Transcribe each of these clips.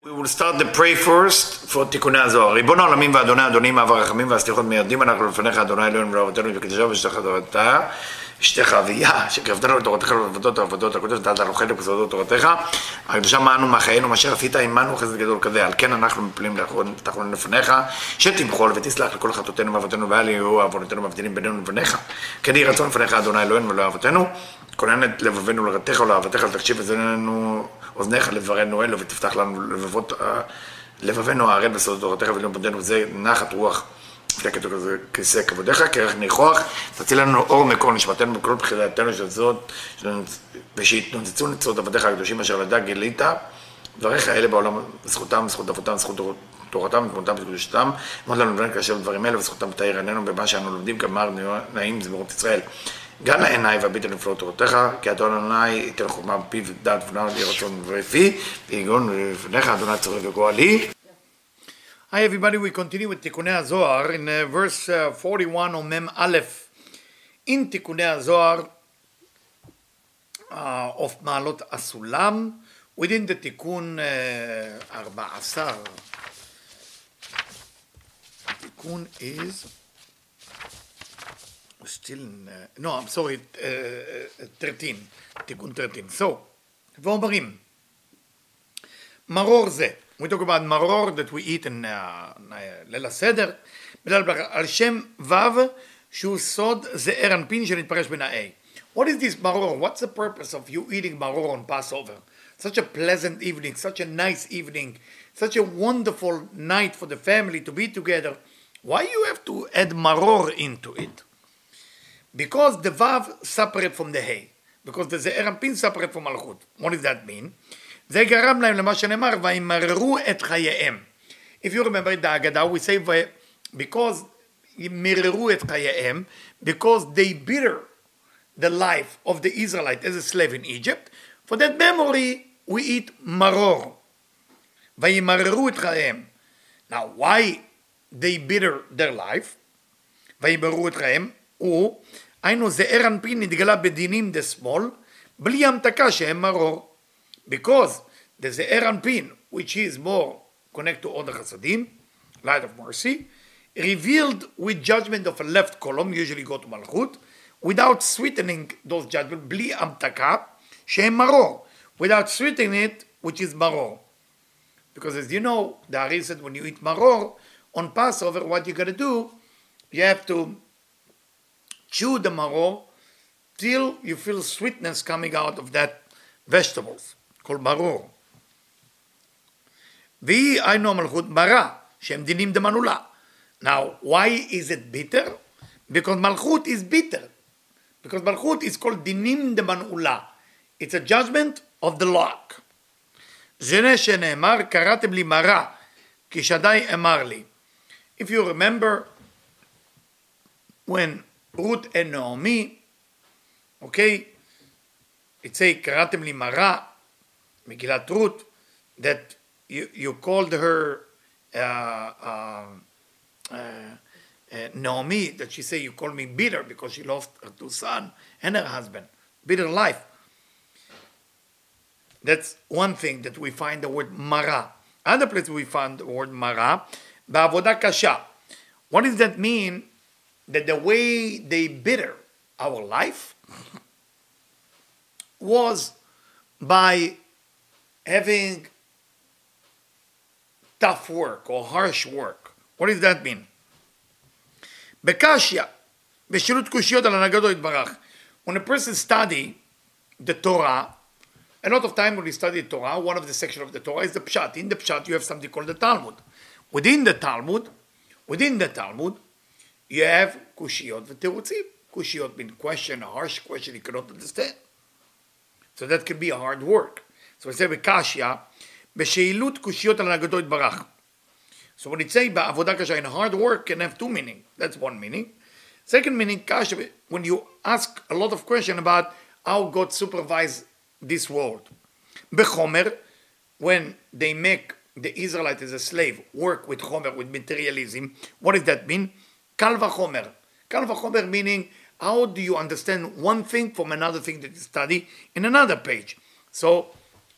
We will start the pray first for תיקוני הזוהר. ריבון העולמים ואדוני אדונים אב הרחמים והסליחות מיירדים אנחנו לפניך אדוני אלוהינו ולאבותינו וקדושה ושתך תורתה אשתך אביה שקרבתנו לתורתך ולעבודות העבודות הקודש לנו חלק בסודות תורתך הקדושה מענו מחיינו מה אשר עשית עמנו חסד גדול כזה. על כן אנחנו מפלים תחלון לפניך שתמחול ותסלח לכל חטאותינו ואבותינו ואל יהיו עוונותינו מבדילים בינינו לבניך. כן יהי רצון לפניך אדוני אלוהינו ולאבותינו כונן את לבבינו לרתך ולאהבתך לתקשיב וזננו אוזניך לדברנו אלו ותפתח לנו לבבות, לבבינו הערל בסודות תורתך ולמודנו זה נחת רוח לפני כתוב כזה כיסא כבודיך, כרך ניחוח, תציל לנו אור מקור נשמתנו בכל בחילתנו של זאת, ושיתנוצצו נצרות עבדיך הקדושים אשר לדע גילית, דבריך אלה בעולם, זכותם, זכות אבותם, זכות תורתם, תמותם וקדושתם, אמרת לנו דברים כאשר דברים אלה, וזכותם תאיר עינינו במה שאנו לומדים, כמר נעים זמירות ישראל. גם לעיניי והביט על נפלאות תורתך, כי אדון אדוני ייתן חוכמה בפיו ודעת ונער לי רצון ורפי, ויגון לפניך אדוני צורך וגואלי. Hi everybody, we continue with תיקוני הזוהר in uh, verse uh, 41 או מ"ם א' in תיקוני הזוהר uh, of מעלות הסולם within the תיקון uh, 14 התיקון is still in, uh, no I'm sorry uh, 13 תיקון 13 so ואומרים מרור זה we talk about maror that we eat in ליל הסדר, על שם ו' שהוא סוד זעיר אנפין Parash What is this maror? What's the purpose of you eating maror on Passover? Such a pleasant evening, such a nice evening, such a wonderful night for the family to be together. Why you have to add maror into it? Because the vav separate from the hay. Because the ze'er anpin separate from malchut. What does that mean? זה גרם להם למה שנאמר, וימררו את חייהם. If you remember את ההגדה, we say, because מיררו את חייהם, because they bitter the life of the Israelite as a slave in Egypt, for that memory we eat maror. וימררו את חייהם. Now, why they bitter their life? וימררו את חייהם, הוא, היינו זעיר אנפין נתגלה בדינים דה שמאל, בלי המתקה שהם מרור. because there's the Eran Pin, which is more connected to Order Chasadim, light of mercy, revealed with judgment of a left column, usually go to Malchut, without sweetening those judgments, bli amtaka, shem maror, without sweetening it, which is maror. Because as you know, the Ari said when you eat maror, on Passover, what you got to do, you have to chew the maror till you feel sweetness coming out of that vegetables. called ברור. והיא היינו המלכות ברא, שהם דינים דמנולה. Now, why is it bitter? Because מלכות is bitter. Because מלכות is called דינים דמנעולה. It's a judgment of the lock. זה שנאמר, קראתם לי מרה, כי שדי אמר לי. If you remember, when Ruth and Naomi, okay, it say, קראתם לי מרה, Megillat Ruth, that you, you called her uh, uh, uh, Naomi, that she said, You call me bitter because she lost her two sons and her husband. Bitter life. That's one thing that we find the word mara. Other place we find the word mara, ba'avodah kasha. What does that mean? That the way they bitter our life was by having tough work or harsh work. What does that mean? בקשיא, בשירות קושיות על הנהגתו יתברך. When a person study the Torah, a lot of time when we study Torah, one of the sections of the Torah is the Pshat. In the Pshat, you have something called the Talmud. Within the Talmud, within the Talmud, you have kushiyot v'terutzim. Kushiyot mean question, a harsh question you cannot understand. So that can be a hard work. So we say בקשיא, בשאילות קושיות על הנהגתו יתברך. So when it say בעבודה קשה, in hard work can have two meaning. That's one meaning. Second meaning, kasha, when you ask a lot of question about how God supervise this world. בחומר, when they make the Israelite as a slave work with Homer, with materialism, what does that mean? Kal Vachomer. Kal Vachomer meaning how do you understand one thing from another thing that you study in another page? So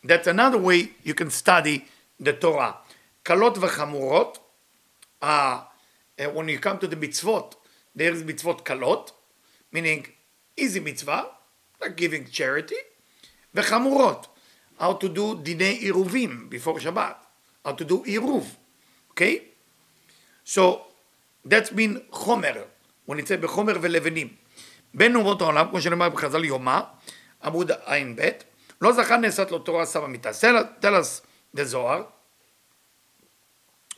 that's another way you can study the Torah. Kalot v'chamurot, uh, uh, when you come to the mitzvot, there is mitzvot kalot, meaning easy mitzvah, like giving charity, v'chamurot, how to do dinei iruvim before Shabbat, how to do iruv, okay? So, that's been when it says בחומר ולבנים. בין אומות העולם, כמו שנאמר בחז"ל יומא, עמוד ע"ב, לא זכה נעשת לו תורה סבא מיתה. Tell us the Zohar,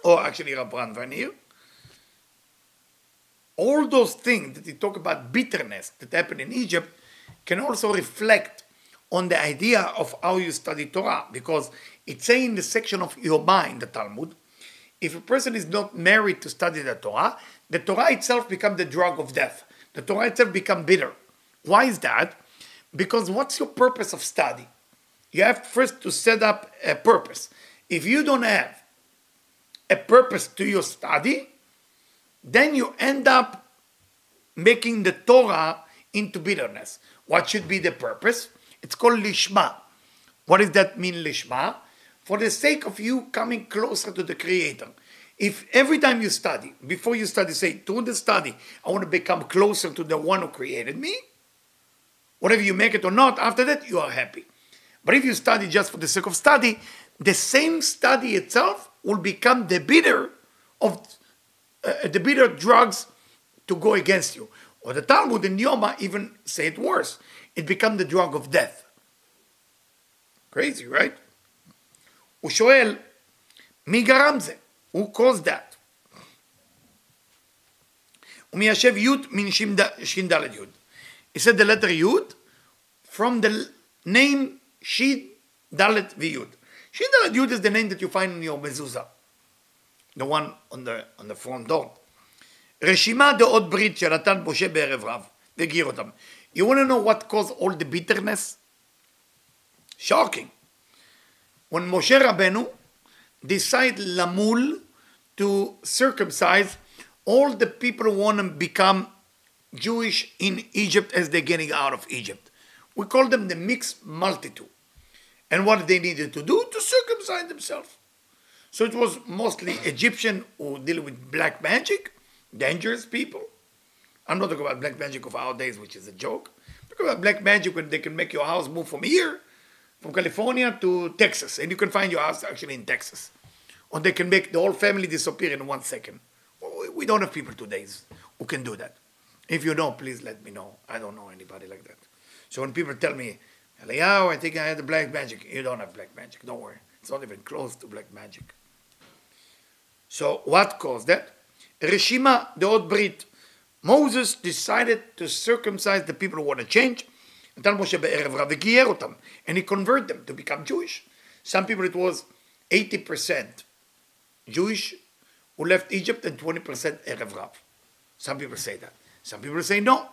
or actually Rabban Vanir. All those things that you talk about bitterness that happened in Egypt can also reflect on the idea of how you study Torah, because it's saying in the section of Yomah in the Talmud, if a person is not married to study the Torah, the Torah itself becomes the drug of death. The Torah itself becomes bitter. Why is that? Because what's your purpose of study? You have first to set up a purpose. If you don't have a purpose to your study, then you end up making the Torah into bitterness. What should be the purpose? It's called lishma. What does that mean, lishma? For the sake of you coming closer to the Creator. If every time you study, before you study, say, through the study, I want to become closer to the one who created me, whatever you make it or not, after that, you are happy. But if you study just for the sake of study, the same study itself will become the bitter of uh, the bitter drugs to go against you. Or the Talmud in Yoma even say it worse. It become the drug of death. Crazy, right? הוא שואל, מי גרם זה? Who caused that? ומיישב י' מן ש"ד י'. He said the letter י' from the name ש"ד וי'. ש"ד י' is the name that you find in your mezuzah. The one on the, on the front door. רשימה דעות ברית שנתן משה בערב רב, והגיר אותם. You want to know what caused all the bitterness? Shocking. When Moshe Rabbeinu decide למול to circumcise all the people who want to become Jewish in Egypt as they're getting out of Egypt. We call them the mixed multitude. And what they needed to do? To circumcise themselves. So it was mostly Egyptian who deal with black magic, dangerous people. I'm not talking about black magic of our days, which is a joke. I'm talking about black magic when they can make your house move from here, from California to Texas, and you can find your house actually in Texas or they can make the whole family disappear in one second. We don't have people today who can do that. If you know, please let me know. I don't know anybody like that. So when people tell me, Eliyahu, oh, I think I had the black magic, you don't have black magic. Don't worry. It's not even close to black magic. So what caused that? Reshima the old Brit. Moses decided to circumcise the people who want to change. And he converted them to become Jewish. Some people it was 80% Jewish who left Egypt and 20% Erev Rav. Some people say that. Some people say no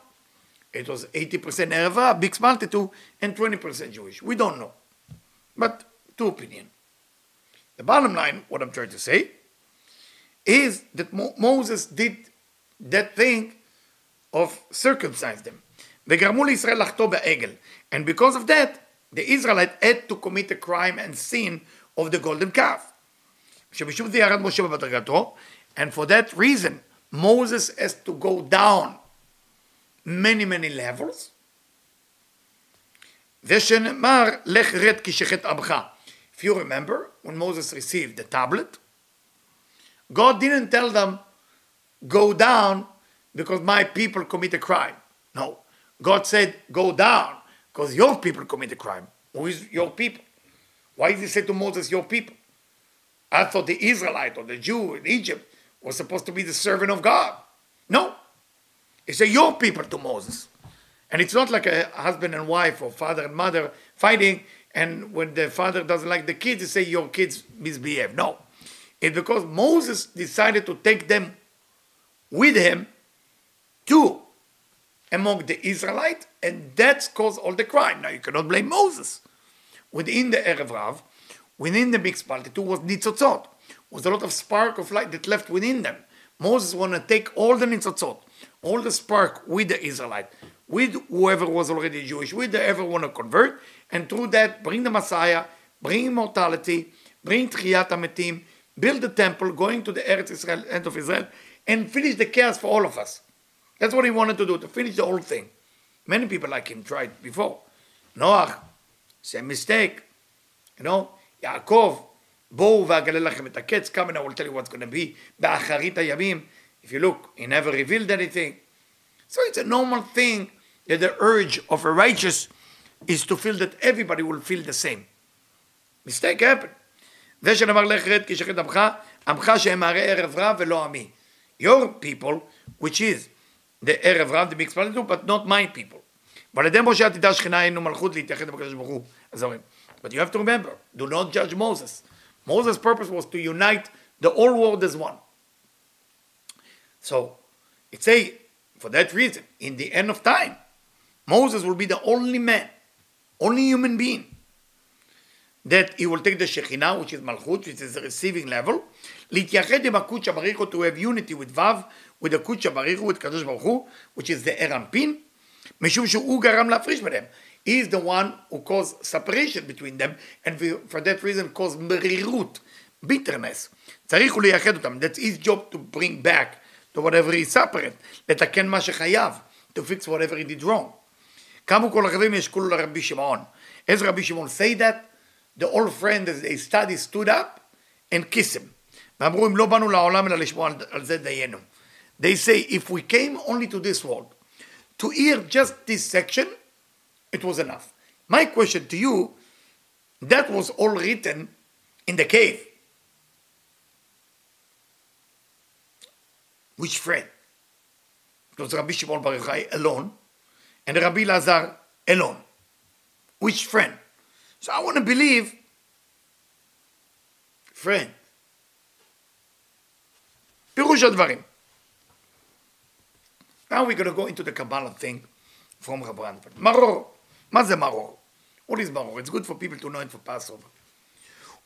it was 80% Erev Rav, multitude, and 20% Jewish. We don't know. But two opinion. The bottom line, what I'm trying to say, is that Mo- Moses did that thing of circumcise them. And because of that, the Israelite had to commit a crime and sin of the golden calf. And for that reason, Moses has to go down many many levels. ושנאמר, לך רד כי שחט עמך. If you remember, when Moses received the tablet, God didn't tell them, go down because my people commit a crime. No. God said, go down because your people commit a crime. Who is your people? Why did he say to Moses, your people? I thought the Israelite or the Jew in Egypt was supposed to be the servant of God. No. He said, Your people to Moses. And it's not like a husband and wife or father and mother fighting, and when the father doesn't like the kids, he say, Your kids misbehave. No. It's because Moses decided to take them with him to among the Israelite, and that's caused all the crime. Now you cannot blame Moses. Within the Erev Rav, within the mixed multitude was nitzotzot, was a lot of spark of light that left within them. Moses wanted to take all the nitzotzot, all the spark with the Israelite, with whoever was already Jewish, with the want to convert, and through that bring the Messiah, bring immortality, bring Techiyat Hametim, build the temple, going to the Eretz Israel, end of Israel, and finish the chaos for all of us. That's what he wanted to do, to finish the whole thing. Many people like him tried before. Noach, same mistake. You know, Yaakov, Bo ואגלה לכם את Coming, come and I will tell you what's going to be, באחרית הימים. If you look, he never revealed anything. So it's a normal thing that the urge of a righteous is to feel that everybody will feel the same. Mistake happened. זה שנאמר לך רד כי שחט עמך, עמך שהם הרי ערב רב ולא עמי. Your people, which is the ערב רב, the mixed multitude, but not my people. ועל ידי משה עתידה שכינה היינו מלכות להתייחד עם הקדוש ברוך הוא. אז אומרים, but you have to remember, do not judge Moses. Moses' purpose was to unite the whole world as one. So, it's a, for that reason, in the end of time, Moses will be the only man, only human being, that he will take the Shekhinah, which is Malchut, which is the receiving level, להתייחד עם הקודשא בריך הוא, to have unity with Vav, with the קודשא בריך הוא, with קדוש ברוך הוא, which is the Erampin, משום שהוא גרם להפריש ביניהם. He is the one who caused separation between them, and for that reason caused מרירות, bitterness. צריך הוא לייחד אותם. That's his job to bring back to whatever is separate, לתקן מה שחייב, to fix whatever he did wrong. קמו כל החברים ישקולו לרבי שמעון. as רבי שמעון say that, the old friend as they study stood up and kissed him. ואמרו אם לא באנו לעולם אלא לשמוע על זה דיינו. They say if we came only to this world, to hear just this section, it was enough. My question to you, that was all written in the cave. Which friend? Was Rabbi Shimon Bar Yochai alone, and Rabbi Lazar alone. Which friend? So I want to believe, friend. פירוש הדברים. Now we're going to go into the Kabbalah thing from Rabbi Ranfeld. Maror. מה זה מרור? What is מרור? It's good for people to know it for Passover.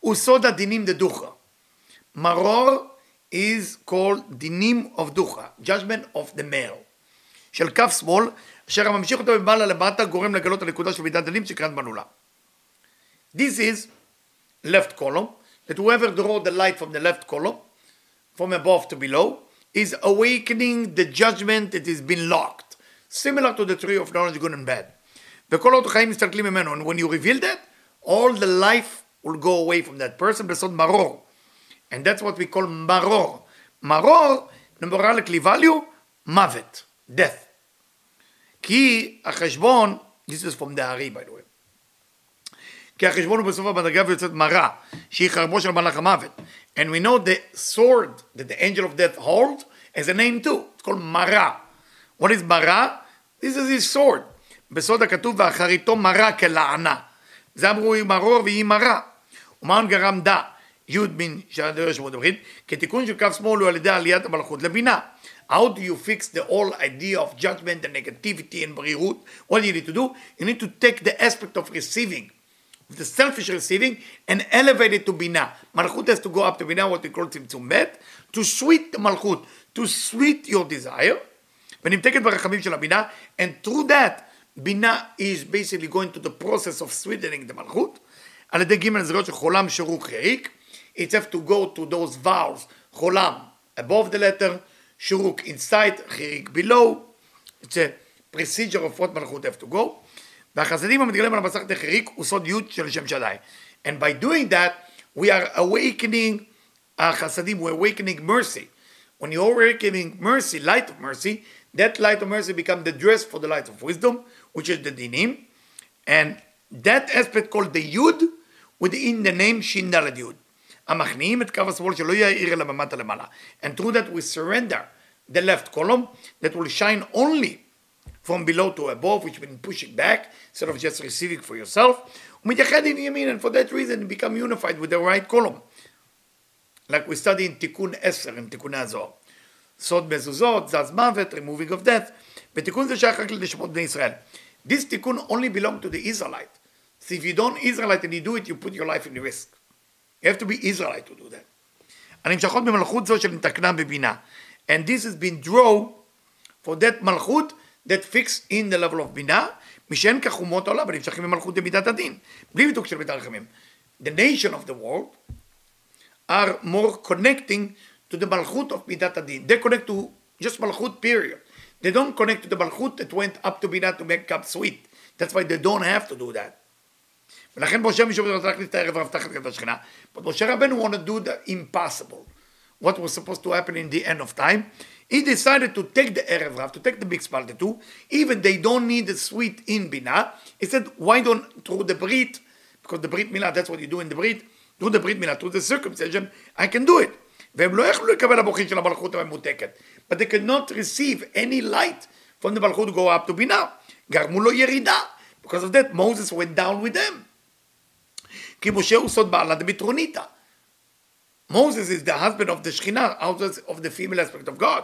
הוא סוד הדינים דדוחה. מרור is called דינים of דוחה, judgment of the male. של כף שמאל, אשר הממשיך אותו ממעלה למטה גורם לגלות הנקודה של מידת דינים שקראת בנולה. This is left column, that whoever draw the light from the left column, from above to below, is awakening the judgment that has been locked, similar to the tree of knowledge good and bad. וכל עוד החיים מסתכלים ממנו, and when you reveal that, all the life will go away from that person בסוד מרור. And that's what we call מרור. מרור, numerically value, מוות, death. כי החשבון, this is from the הארי by the way. כי החשבון הוא בסוף המדרגה ויוצאת מרה, שהיא חרבו של מלאך המוות. And we know the sword that the angel of death holds has a name too, it's called מרה. What is מרה? This is his sword. בסוד הכתוב ואחריתו מרה כלענה. זה אמרו היא מרור והיא מרה. ומען גרם דה, י' בין שעד שמות הברית, כתיקון של כף שמאל הוא על ידי עליית המלכות לבינה. How do you fix the whole idea of judgment and negativity and ברירות? What do you need to do? You need to take the aspect of receiving, the selfish receiving, and elevate it to בינה. מלכות has to go up to בינה, what we call צמצום ב', to sweet the מלכות, to sweet your desire, ונמתקת ברחמים של הבינה, and through that, בינה is basically going to the process of sweetening the מלכות, על ידי ג' זרועות של חולם שרוק חיריק, it's have to go to those vowels, חולם above the letter, שרוק inside, חיריק below, it's a procedure of what מלכות have to go, והחסדים המתגלים על המסכת החיריק הוא סוד י' של שם שדי. And by doing that, we are awakening החסדים, we're awakening mercy. When you're awakening mercy, light of mercy, that light of mercy become the dress for the light of wisdom, which is the dinim, and that aspect called the yud, within the name shin dalad yud. המכניעים את קו השמאל שלא יאיר אלא במטה למעלה. And through that we surrender the left column that will shine only from below to above, which been pushing back instead of just receiving for yourself. ומתייחד עם ימין, and for that reason you become unified with the right column. Like we study in תיקון 10, in תיקוני הזוהר. סוד מזוזות, זז מוות, removing of death, ותיקון זה שייך רק לנשמות בני ישראל. This תיקון only belong to the Israelite. So if you don't Israelite and you do it, you put your life in risk. Have to be Israelite to do that. הנמשכות במלכות זו של נתקנה בבינה. And this has been draw for that מלכות that fixed in the level of בינה, משאין כך אומות העולם, הנמשכים במלכות במידת הדין. בלי ביטוק של מידת הרחמים. The nation of the world, are more connecting to the Malchut of Midat Adin. They connect to just Malchut, period. They don't connect to the Malchut that went up to Binah to make up sweet. That's why they don't have to do that. ולכן משה משום רצה להכניס את הערב רב תחת כתב השכינה. But משה רבנו want to do the impossible. What was supposed to happen in the end of time. He decided to take the Erev Rav, to take the mixed multitude, even they don't need the sweet in Binah. He said, why don't, through the Brit, because the Brit Milah, that's what you do in the Brit, through the Brit Milah, through the circumcision, I can do it. והם לא יכלו לקבל המוחין של המלכות הממותקת. But they could not receive any light from the מלכות to go up to בינה. גרמו לו ירידה. Because of that, Moses went down with them. כי משה הוא סוד בעלה דמיטרוניתא. Moses is the husband of the Shekhinah, of the female aspect of God.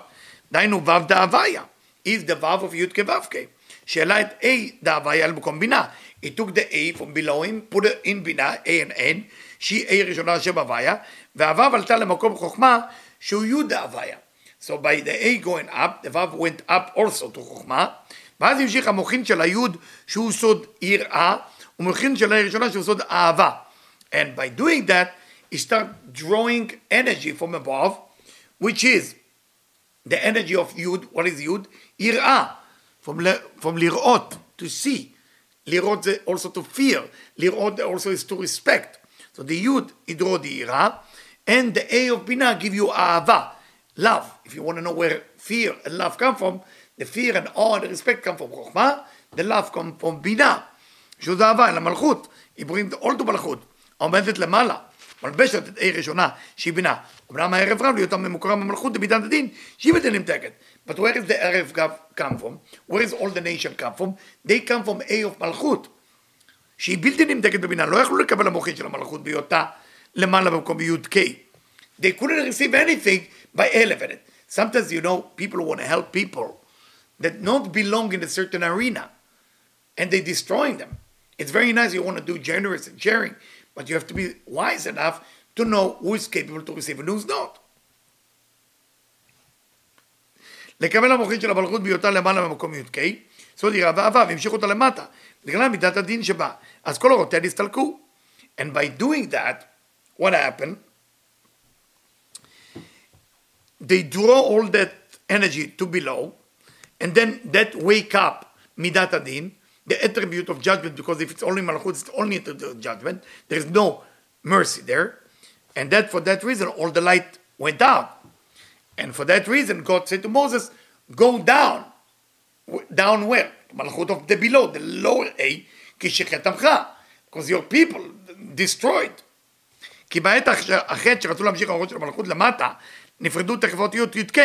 דהיינו ו' דהוויה. is the ו' of י' כו' שהעלה את A דהוויה אל מקום בינה. He took the A from below him, put it in בינה, A and N, שהיא A ראשונה שם הוויה, והו' עלתה למקום חוכמה שהוא י' דהוויה. So by the A going up, the ו' went up also to חוכמה, ואז המשיך המוחין של היוד שהוא סוד יראה, ומוחין של הראשונה שהוא סוד אהבה. And by doing that, he start drawing energy from above, which is the energy of Yud. What is Yud? Yir'ah, from, le, from lirot, to see. Lirot also to fear. Lirot also is to respect. So the Yud, he draw the Yir'ah, and the A of Binah give you Ahava, love. If you want to know where fear and love come from, the fear and awe and respect come from Chokhmah, the love come from Binah. שזה אהבה, אלא מלכות. He brings all to מלכות. עומדת למעלה. מלבשת את A ראשונה, שהיא בינה. אמנם הערב רב להיותם ממוקרם במלכות במידת הדין, שהיא בדין נמתקת. But where is the ערב come from? Where is all the nation come from? They come from A of מלכות. שהיא בלתי נמתקת בבינה, לא יכלו לקבל המוחין של המלכות בהיותה למעלה במקום בי"ק. They couldn't receive anything by elevated. Sometimes you know people want to help people that not belong in a certain arena and they destroying them. It's very nice you want to do generous and sharing, but you have to be wise enough to know who is capable to receive and who's not. לקבל המוחין של המלכות בהיותה למעלה במקום י"ק, סוד יראה ואהבה, והמשיכו אותה למטה, בגלל מידת הדין שבה. אז כל אורותיה נסתלקו. And by doing that, what happened? They draw all that energy to below, and then that wake up midat adin, the attribute of judgment, because if it's only malchut, it's only the judgment. There is no mercy there, and that for that reason, all the light went out. And for that reason, God said to Moses, "Go down, down where malchut of the below, the lower A, because your people destroyed. כי בעת החטא שרצו להמשיך האורות של המלכות למטה, נפרדו תכפות י' י"ק.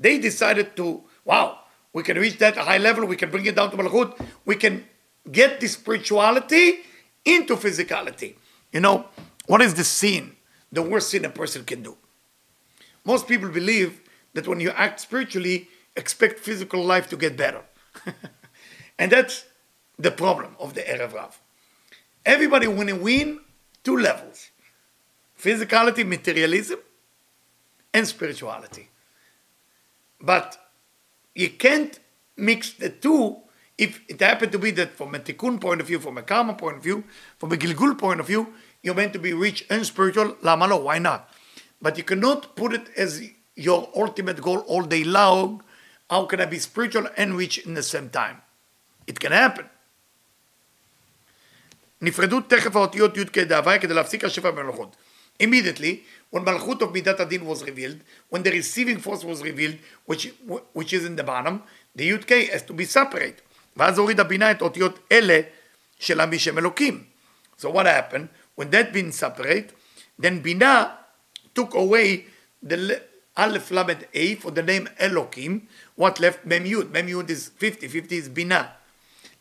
They decided to, wow, we can reach that high level, we can bring it down to Malchut, we can get the spirituality into physicality. You know, what is the sin, the worst sin a person can do? Most people believe that when you act spiritually, expect physical life to get better. and that's the problem of the Erev Rav. Everybody want to win two levels physicality, materialism, and spirituality. But you can't mix the two if it happened to be that from a tikkun point of view, from a karma point of view, from a gilgul point of view, you're meant to be rich and spiritual, lamalo, why not? But you cannot put it as your ultimate goal all day long. How can I be spiritual and rich in the same time? It can happen. נפרדו תכף האותיות י' כדהווי כדי להפסיק השפע במלכות. Immediately, when Malchut of Midat Adin was revealed, when the receiving force was revealed, which, which is in the bottom, the י' K has to be separate. ואז הוריד הבינה את אותיות אלה של המשם אלוקים. So what happened? When that been separate, then בינה took away the Aleph Lamed A for the name Elokim. What left? Mem Yud. Mem Yud is 50, 50 is בינה.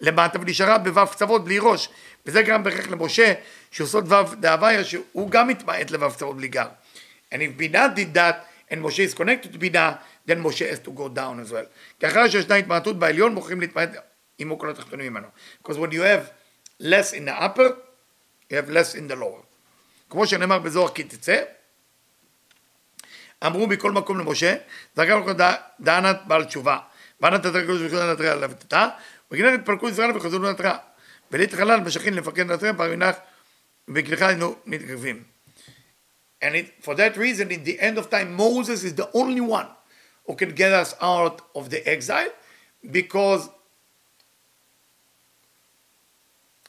למטה ונשארה בו' קצוות בלי ראש. וזה גרם בכך למשה שעושות ו' דהוויה שהוא גם מתמעט לו' קצוות בלי גר. And if בינה did that and Moshe is connected to בינה, then Moshe has to go down as well. כי אחרי שישנה התמעטות בעליון בוחרים להתמעט עמו כל התחתונים ממנו. Because when you have less in the upper, you have less in the lower. כמו שנאמר בזוהר כי תצא, אמרו מכל מקום למשה, זרקה לך דענת בעל תשובה. וענת ברוך הוא נתריה לבטתה, וכנראה התפרקו ישראל וחזרו לנתריה. ולית חלל משכין לפקד נתריה, פרמינך וכליך היינו מתקרבים. And it, for that reason, in the end of time, Moses is the only one who can get us out of the exile because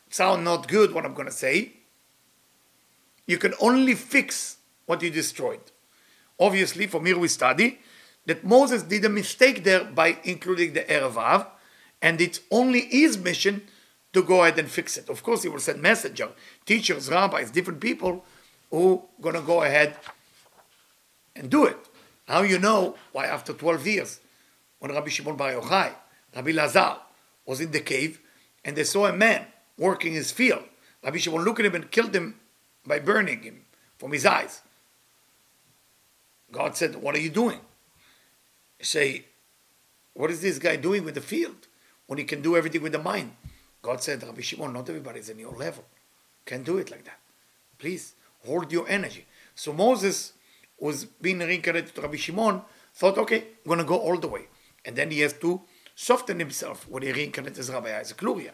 sound not good what I'm going to say. You can only fix what you destroyed. Obviously, from here we study that Moses did a mistake there by including the Erev Rav, and it's only his mission to go ahead and fix it. Of course, he will send messenger, teachers, rabbis, different people who to go ahead and do it. How you know why after 12 years, when Rabbi Shimon Bar Yochai, Rabbi Lazar was in the cave, and they saw a man working his field. Rabbi Shimon looked at him and killed him by burning him from his eyes. God said, What are you doing? They say, What is this guy doing with the field when he can do everything with the mind? God said, Rabbi Shimon, not everybody is in your level. Can't do it like that. Please hold your energy. So Moses was being reincarnated to Rabbi Shimon, thought, okay, I'm going to go all the way. And then he has to soften himself when he reincarnated as Rabbi Isaac Luria.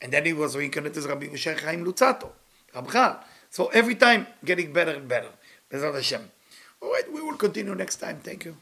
And then he was reincarnated as Rabbi Moshe Chaim Luzzatto, Ramchal. So every time getting better and better. Bezrat Hashem. All right, we will continue next time. Thank you.